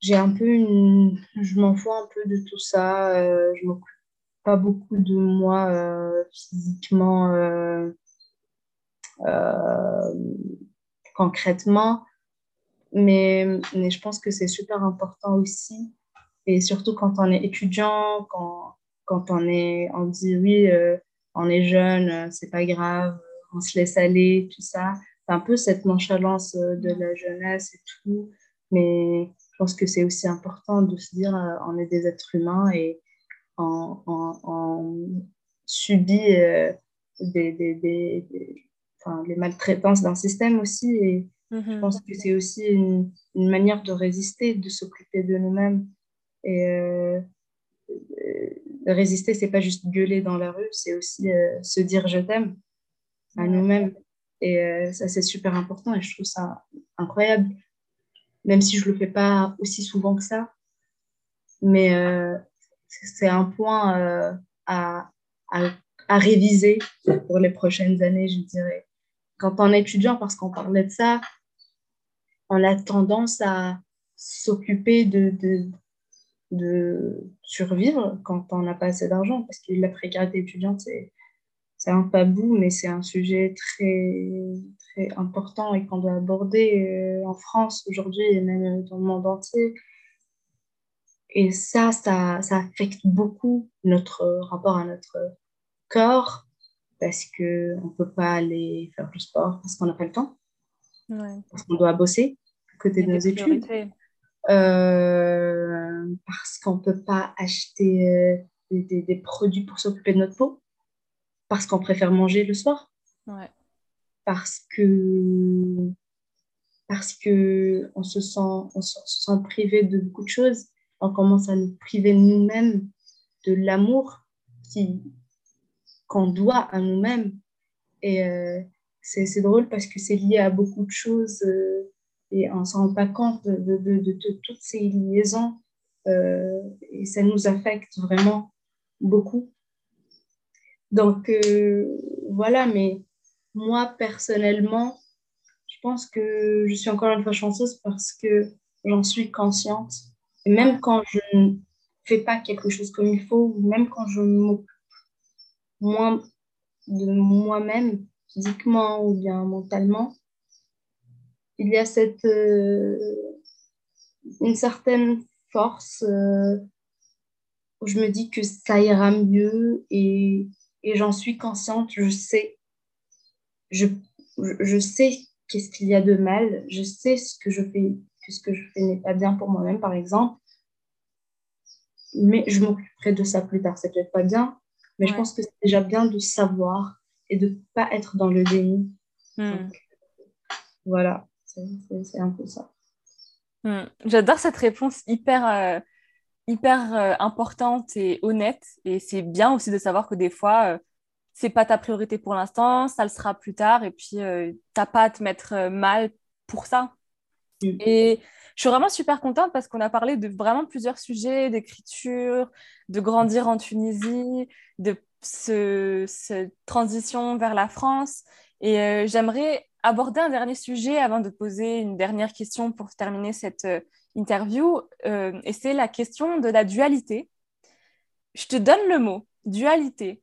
j'ai un peu une... Je m'en fous un peu de tout ça. je m'occupe pas beaucoup de moi physiquement, concrètement. Mais, mais je pense que c'est super important aussi Et surtout quand on est étudiant, quand, quand on, est, on dit oui, euh, on est jeune, c'est pas grave, on se laisse aller, tout ça. Un peu cette nonchalance de la jeunesse et tout. Mais je pense que c'est aussi important de se dire on est des êtres humains et on, on, subit des, des, des, enfin, les maltraitances d'un système aussi. Et je mhm. pense que c'est aussi une, une, manière de résister, de s'occuper de nous-mêmes. Et euh, euh résister, c'est pas juste gueuler dans la rue, c'est aussi euh, se dire je t'aime à nous-mêmes. Et euh, ça, c'est super important et je trouve ça incroyable, même si je le fais pas aussi souvent que ça. Mais c'est un point à, à, à réviser pour les prochaines années, je dirais. Quand on est étudiant, parce qu'on parlait de ça, on a tendance à s'occuper de, de, de, survivre quand on n'a pas assez d'argent, parce que la précarité étudiante, c'est, c'est un tabou, mais c'est un sujet très, très important et qu'on doit aborder euh, en France aujourd'hui et même dans le monde entier. Et ça, ça, ça affecte beaucoup notre rapport à notre corps parce qu'on ne peut pas aller faire du sport parce qu'on n'a pas le temps, parce qu'on doit bosser à côté de nos études, euh, parce qu'on ne peut pas acheter euh, des, des, produits pour s'occuper de notre peau, parce qu'on préfère manger le soir, parce que parce que on se sent on se sent privé de beaucoup de choses, on commence à nous priver nous-mêmes de l'amour qui qu'on doit à nous-mêmes. Et euh, c'est drôle parce que c'est lié à beaucoup de choses euh, et on ne s'en rend pas compte de, de, de, toutes ces liaisons euh, et ça nous affecte vraiment beaucoup. Donc voilà, mais moi personnellement, je pense que je suis encore une fois chanceuse parce que j'en suis consciente. Et même quand je ne fais pas quelque chose comme il faut, ou même quand je m'occupe moins de moi-même, physiquement ou bien mentalement, il y a cette, euh, une certaine force euh, où je me dis que ça ira mieux et, et j'en suis consciente, je sais, je, je sais qu'est-ce qu'il y a de mal, je sais ce que je fais, que ce que je fais n'est pas bien pour moi-même, par exemple, mais je m'occuperai de ça plus tard, c'est peut-être pas bien, mais je pense que c'est déjà bien de savoir et de ne pas être dans le déni. Hmm. voilà, c'est un peu ça. Hmm. J'adore cette réponse hyper, euh, hyper euh, importante et honnête. Et c'est bien aussi de savoir que des fois, euh, c'est pas ta priorité pour l'instant, ça le sera plus tard. Et puis, t'as pas à te mettre mal pour ça. Hmm. Et je suis vraiment super contente parce qu'on a parlé de vraiment plusieurs sujets, d'écriture, de grandir en Tunisie, de cette transition vers la France. Et euh, j'aimerais aborder un dernier sujet avant de poser une dernière question pour terminer cette euh, interview. Euh, et c'est la question de la dualité. Je te donne le mot, dualité.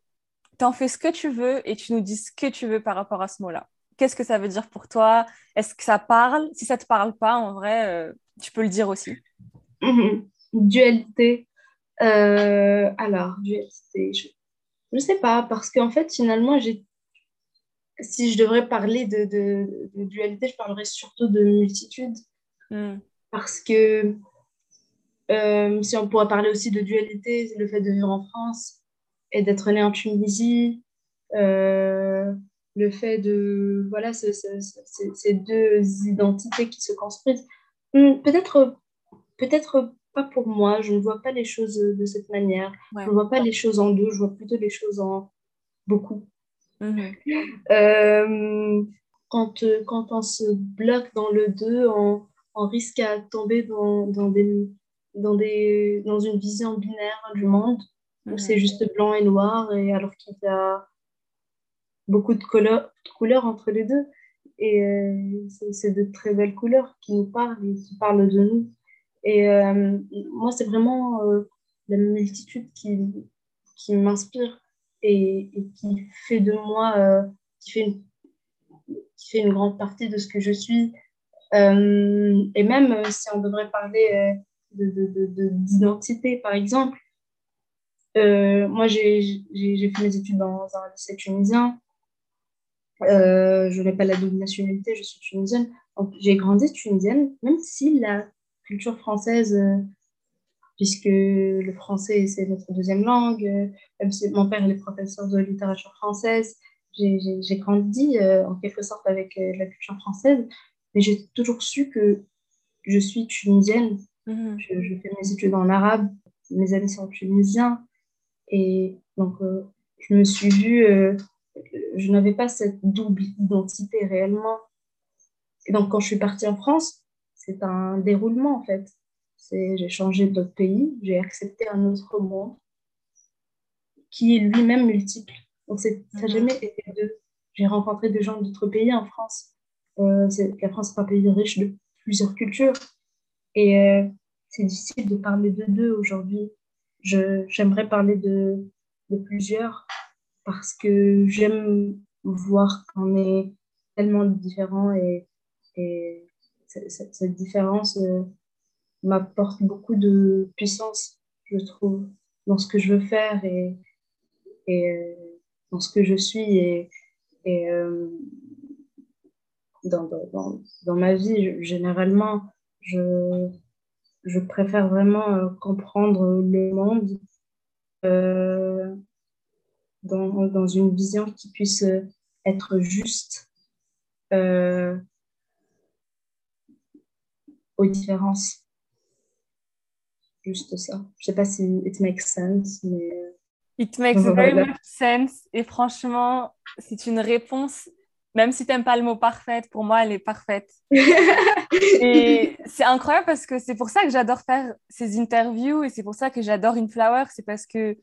T'en fais ce que tu veux et tu nous dis ce que tu veux par rapport à ce mot-là. Qu'est-ce que ça veut dire pour toi? Est-ce que ça parle? Si ça ne te parle pas, en vrai, tu peux le dire aussi. Dualité. Euh, alors, dualité, je ne sais pas, parce qu'en fait, finalement, si je devrais parler de, de, dualité, je parlerais surtout de multitude. Hmm. Parce que euh, si on pourrait parler aussi de dualité, le fait de vivre en France et d'être né en Tunisie, euh, le fait de, voilà, ces deux identités qui se construisent. Hmm, peut-être peut-être pas pour moi, je ne vois pas les choses de cette manière. Je ne vois pas les choses en deux, je vois plutôt les choses en beaucoup. Mhm. Euh, quand, quand on se bloque dans le deux, on, on risque à tomber dans, dans, des, dans, des, dans une vision binaire du monde, où mhm. c'est juste blanc et noir, et alors qu'il y a beaucoup de couleurs, de couleurs entre les deux. Et euh, c'est de très belles couleurs qui nous parlent et qui parlent de nous. Et euh, moi, c'est vraiment euh, la multitude qui, qui m'inspire et, qui fait de moi, qui, fait une, qui fait une grande partie de ce que je suis. Et même si on devrait parler d'identité, par exemple. Euh, moi, j'ai fait mes études dans un lycée tunisien. Euh, je n'ai pas la double nationalité, je suis tunisienne. J'ai grandi tunisienne, même si la culture française, euh, puisque le français c'est notre deuxième langue, même si mon père est professeur de littérature française, j'ai grandi en quelque sorte avec la culture française, mais j'ai toujours su que je suis tunisienne. Mhm. Je, je, fais mes études en arabe, mes amis sont tunisiens. Et donc, euh, je me suis vue, euh, je n'avais pas cette double identité réellement. Et donc, quand je suis partie en France, c'est un déroulement en fait. J'ai changé d'autres pays, j'ai accepté un autre monde qui est lui-même multiple. Donc, ça n'a mhm. jamais été deux. J'ai rencontré des gens d'autres pays en France. Euh, la France est un pays riche de plusieurs cultures. Et euh, c'est difficile de parler de deux aujourd'hui j'aimerais parler de, plusieurs parce que j'aime voir qu'on est tellement différents et, et cette, différence euh, m'apporte beaucoup de puissance, je trouve, dans ce que je veux faire et, dans ce que je suis et, dans, dans, dans, ma vie, généralement, je, je préfère vraiment euh, comprendre le monde euh, dans, dans, une vision qui puisse euh, être juste aux différences. Juste ça. Je sais pas si it makes sense, mais... It makes very much sense. Et franchement, c'est une réponse même si tu n'aimes pas le mot parfaite, pour moi, elle est parfaite. et c'est incroyable parce que c'est pour ça que j'adore faire ces interviews et c'est pour ça que j'adore Inflower. C'est parce que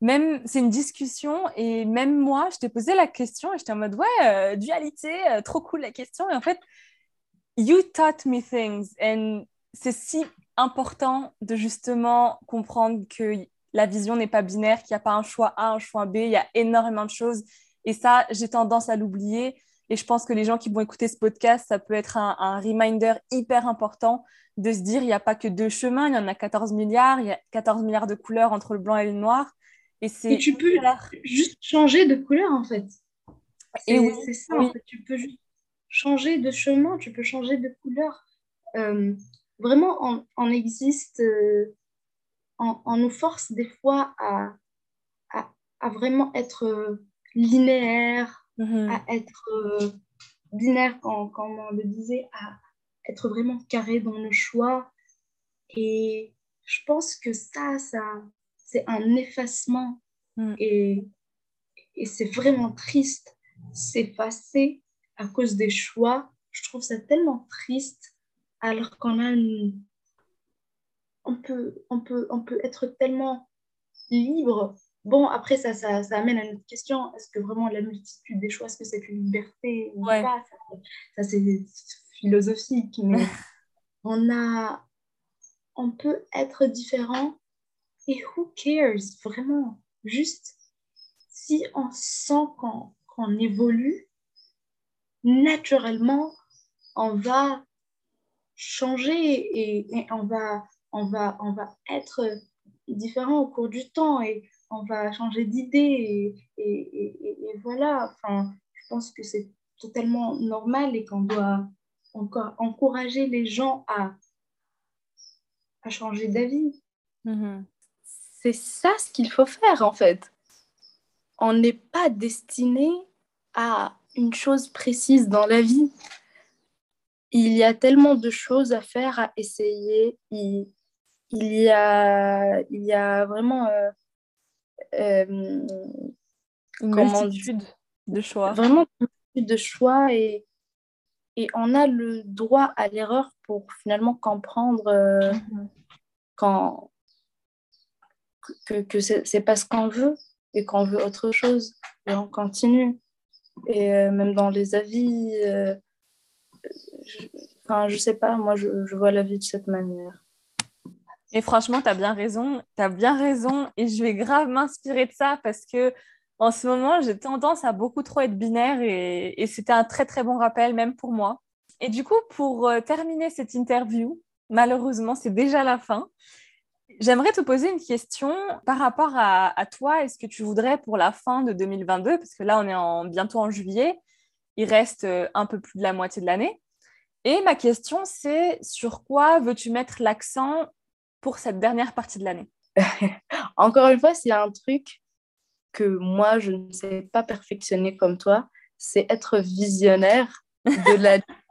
même c'est une discussion et même moi, je t'ai posé la question et j'étais en mode ouais, euh, dualité, euh, trop cool la question. Et en fait, you taught me things. And c'est si important de justement comprendre que la vision n'est pas binaire, qu'il n'y a pas un choix A, un choix B, il y a énormément de choses. Et ça, j'ai tendance à l'oublier. Et je pense que les gens qui vont écouter ce podcast, ça peut être un, reminder hyper important de se dire il n'y a pas que deux chemins, il y en a 14 milliards, il y a 14 milliards de couleurs entre le blanc et le noir. Et, et tu peux juste changer de couleur en fait. Et oui, c'est ça, en fait. tu peux juste changer de chemin, tu peux changer de couleur. Euh, vraiment, on, existe, euh, on, nous force des fois à, à, à vraiment être euh, linéaire, Mm-hmm. à être euh, binaire, quand, quand, on le disait, à être vraiment carré dans le choix. Et je pense que ça, ça c'est un effacement. Mm. Et, et c'est vraiment triste s'effacer à cause des choix. Je trouve ça tellement triste alors qu'on a On peut, on, peut, on peut être tellement libre Bon, après, ça, ça, ça, amène à une autre question. Est-ce que vraiment la multitude des choix, est-ce que c'est une liberté ou pas? Ça, c'est philosophique. Mais on, a, on peut être différent et who cares Vraiment, juste si on sent qu'on évolue, naturellement, on va changer et, et, on, va, on, va, on va être différent au cours du temps. Et on va changer d'idée et, voilà. Enfin, je pense que c'est totalement normal et qu'on doit encore encourager les gens à, à changer d'avis. Mm-hmm. C'est ça ce qu'il faut faire en fait. On n'est pas destiné à une chose précise dans la vie. Il y a tellement de choses à faire, à essayer. Il, y, a, il y a vraiment euh, euh, une multitude de choix. Vraiment une multitude de choix et, et on a le droit à l'erreur pour finalement comprendre euh, mhm. quand, que, que c'est pas ce qu'on veut et qu'on veut autre chose et on continue. Et euh, même dans les avis, je, enfin, je sais pas, moi je, je vois la vie de cette manière. Et franchement, tu as bien raison. Tu as bien raison. Et je vais grave m'inspirer de ça parce que en ce moment, j'ai tendance à beaucoup trop être binaire et, c'était un très, très bon rappel, même pour moi. Et du coup, pour euh, terminer cette interview, Malheureusement, c'est déjà la fin. J'aimerais te poser une question par rapport à, toi. Est-ce que tu voudrais pour la fin de 2022, parce que là on est en, bientôt en juillet, il reste euh, un peu plus de la moitié de l'année. Et ma question c'est sur quoi veux-tu mettre l'accent pour cette dernière partie de l'année Encore une fois, s'il y a un truc que moi je ne sais pas perfectionner comme toi, c'est être visionnaire de la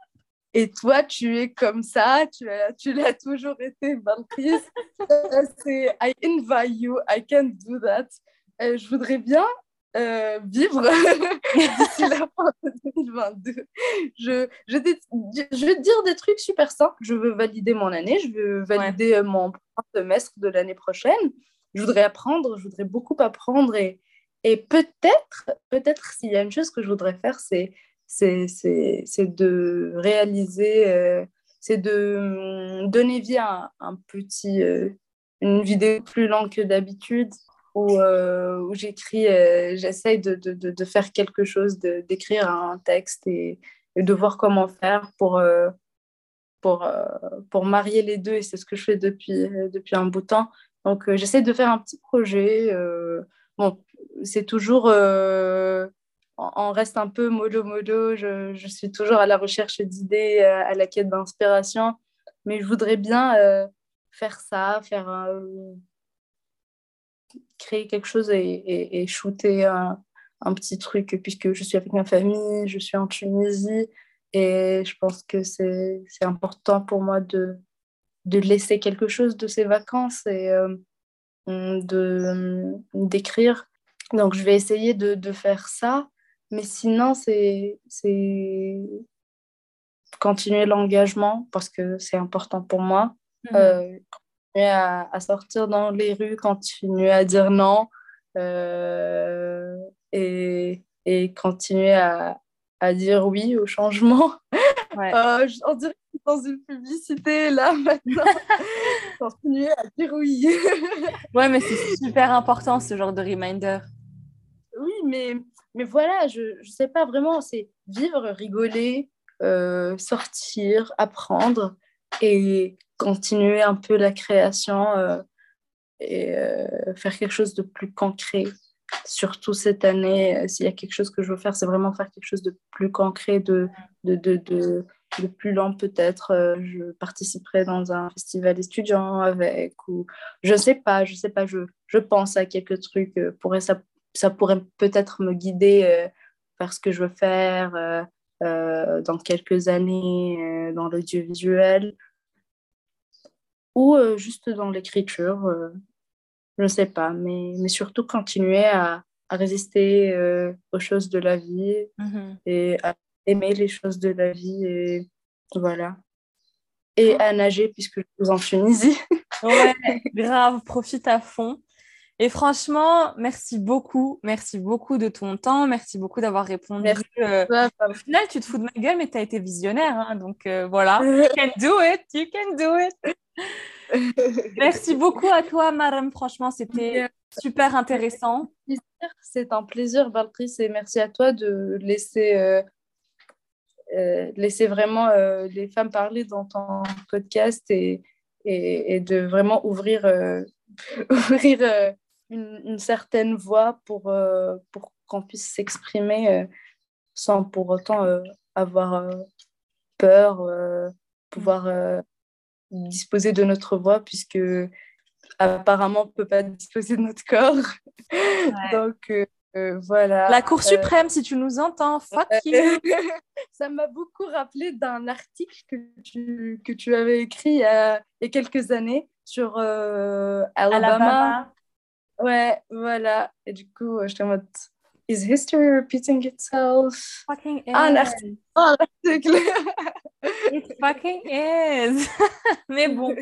Et toi, tu es comme ça, tu, as, tu l'as toujours été, Valkyrie. c'est I invite you, I can't do that. Euh, je voudrais bien euh, vivre d'ici la fin de 2022. Je, je, je, veux dire des trucs super simples. Je veux valider mon année, je veux valider euh, mon semestre de l'année prochaine. Je voudrais apprendre, je voudrais beaucoup apprendre et, et peut-être, peut-être s'il y a une chose que je voudrais faire, c'est c'est de réaliser, euh, c'est de hum, donner vie à un, petit, euh, une vidéo plus longue que d'habitude où, euh, où j'écris, j'essaye de, faire quelque chose, d'écrire un texte et, de voir comment faire pour, pour, pour marier les deux. Et c'est ce que je fais depuis, depuis un bout de temps. Donc, j'essaie de faire un petit projet. bon, c'est toujours on reste un peu mollo mollo. Je, je, suis toujours à la recherche d'idées, euh, à la quête d'inspiration. Mais je voudrais bien euh, faire ça, faire euh, créer quelque chose et, et, shooter un, un, petit truc, puisque je suis avec ma famille, je suis en Tunisie. Et je pense que c'est important pour moi de, de laisser quelque chose de ces vacances et de d'écrire. Donc, je vais essayer de, de, faire ça. Mais sinon, c'est continuer l'engagement parce que c'est important pour moi. Mhm. Euh, continuer à, sortir dans les rues, continuer à dire non euh, et, et, continuer à, à, dire oui au changement. Ouais. euh, on dirait que dans une publicité là maintenant. continuer à dire oui. ouais, mais c'est super important ce genre de reminder. Oui, mais mais voilà, je ne sais pas vraiment, c'est vivre, rigoler, euh, sortir, apprendre et continuer un peu la création euh, et euh, faire quelque chose de plus concret. Surtout cette année, s'il y a quelque chose que je veux faire, c'est vraiment faire quelque chose de plus concret, de, de, de, plus lent peut-être. je participerai dans un festival étudiant avec, ou je ne sais pas, je sais pas, je, je pense à quelques trucs. Pourrait, ça ça pourrait peut-être me guider euh, ce que je veux faire euh, euh, dans quelques années dans l'audiovisuel ou juste dans l'écriture, je ne sais pas, mais, mais surtout continuer à, à résister aux choses de la vie mm-hmm. et à aimer les choses de la vie et voilà. Et à nager puisque je suis en Tunisie. ouais, grave, profite à fond. Et franchement, merci beaucoup. Merci beaucoup de ton temps. Merci beaucoup d'avoir répondu. Euh, au final, tu te fous de ma gueule, mais tu as été visionnaire. Hein, donc euh, voilà. You can do it. You can do it. merci beaucoup à toi, Madame. Franchement, c'était super intéressant. C'est un plaisir, Valtrice. Et merci à toi de laisser. Euh, laisser vraiment les femmes parler dans ton podcast et, et, et de vraiment ouvrir, ouvrir une, certaine voix pour, euh, pour qu'on puisse s'exprimer euh, sans pour autant euh, avoir peur, pouvoir disposer de notre voix, puisque apparemment on ne peut pas disposer de notre corps. Donc voilà. La Cour suprême, si tu nous entends, fuck you. Ça m'a beaucoup rappelé d'un article que tu, que tu avais écrit il y a, il y a quelques années sur Alabama. Alabama. Ouais, voilà. Et du coup, je en mode Is history repeating itself? Fucking. Ah, l'article. It fucking is. Mais bon,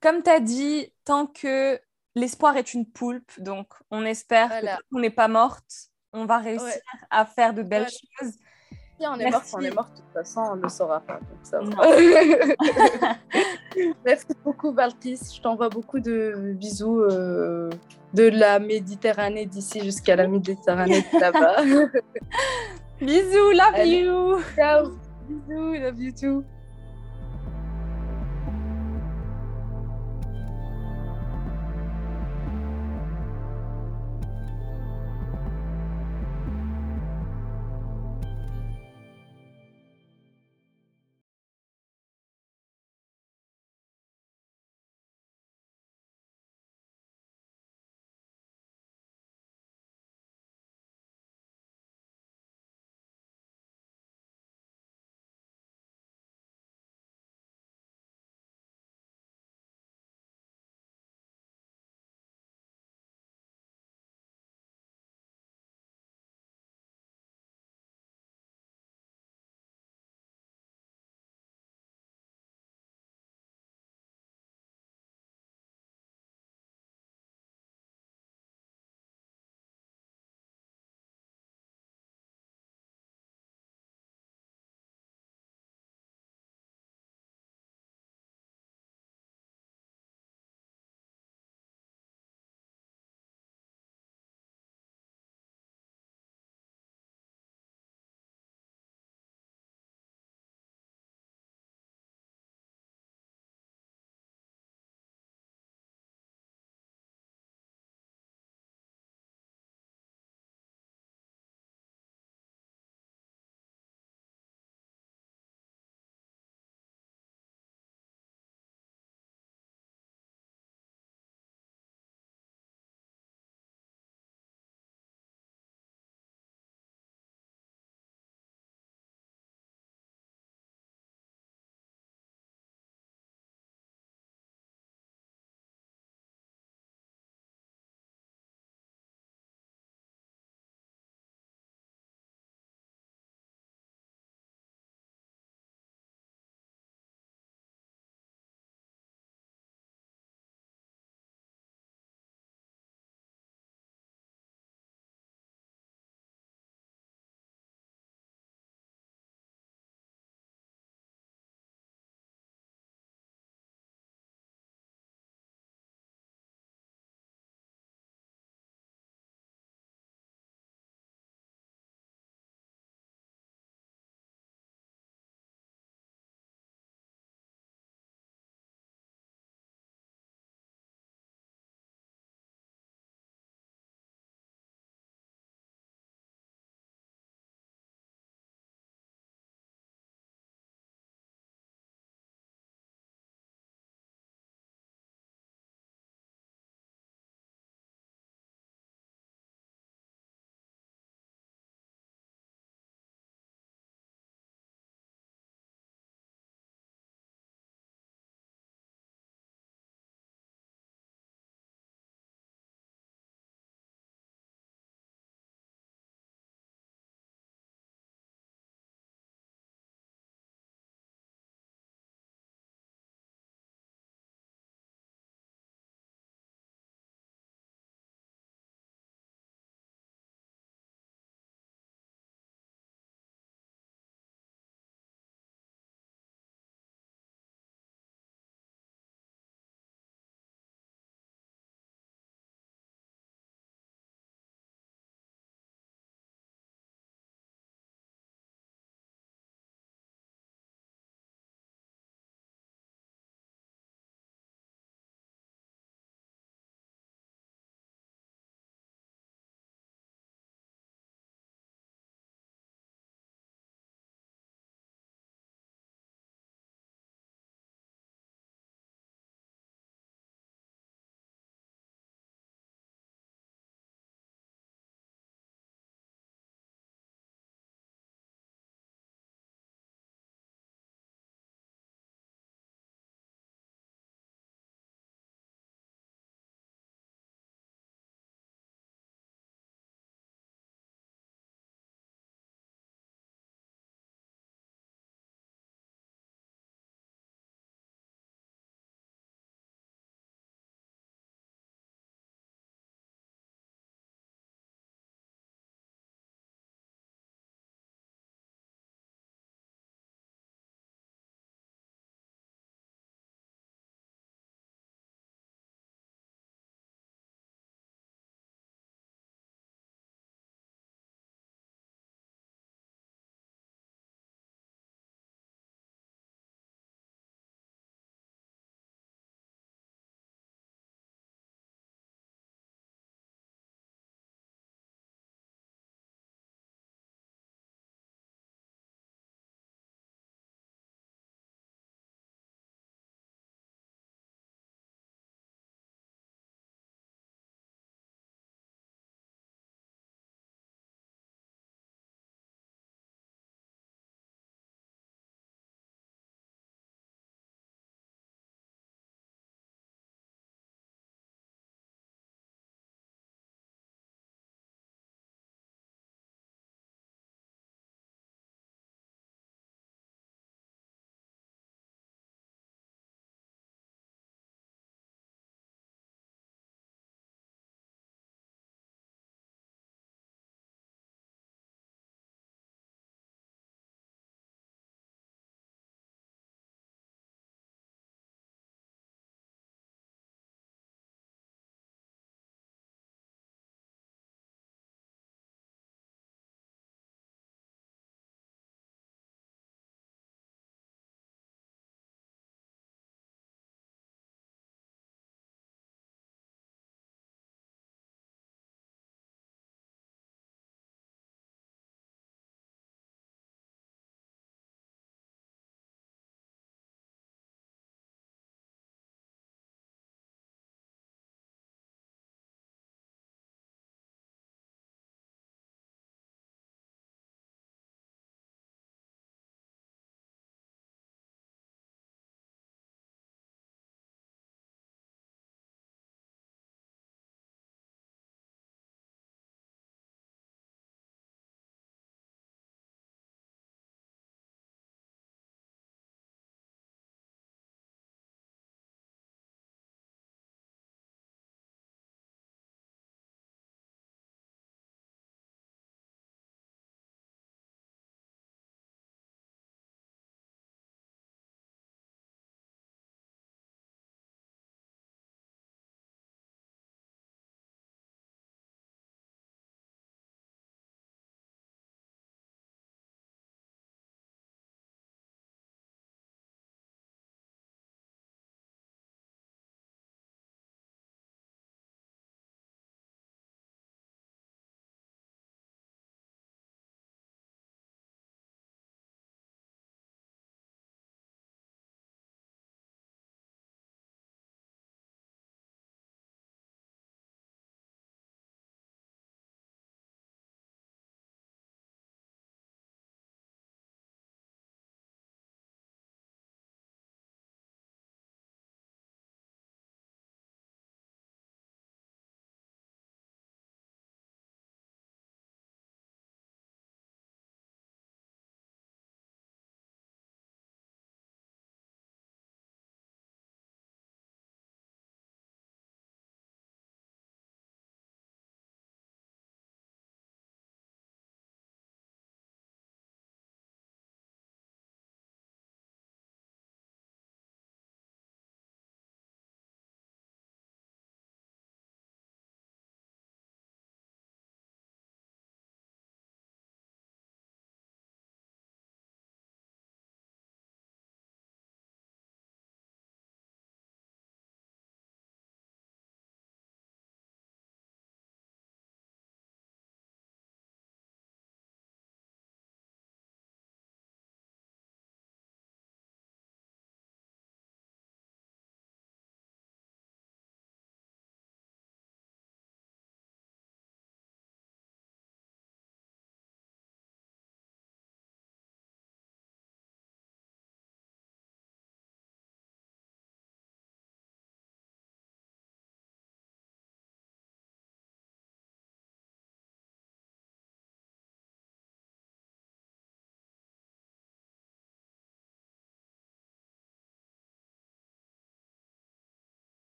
comme tu as dit, tant que l'espoir est une poulpe, donc on espère qu'on n'est pas morte, on va réussir à faire de belles choses on est mort, on est mort, de toute façon, on ne le saura pas. Merci beaucoup, Valtis. Je t'envoie beaucoup de bisous euh, de la Méditerranée d'ici jusqu'à la Méditerranée là-bas. bisous, love you. Ciao. Love you too.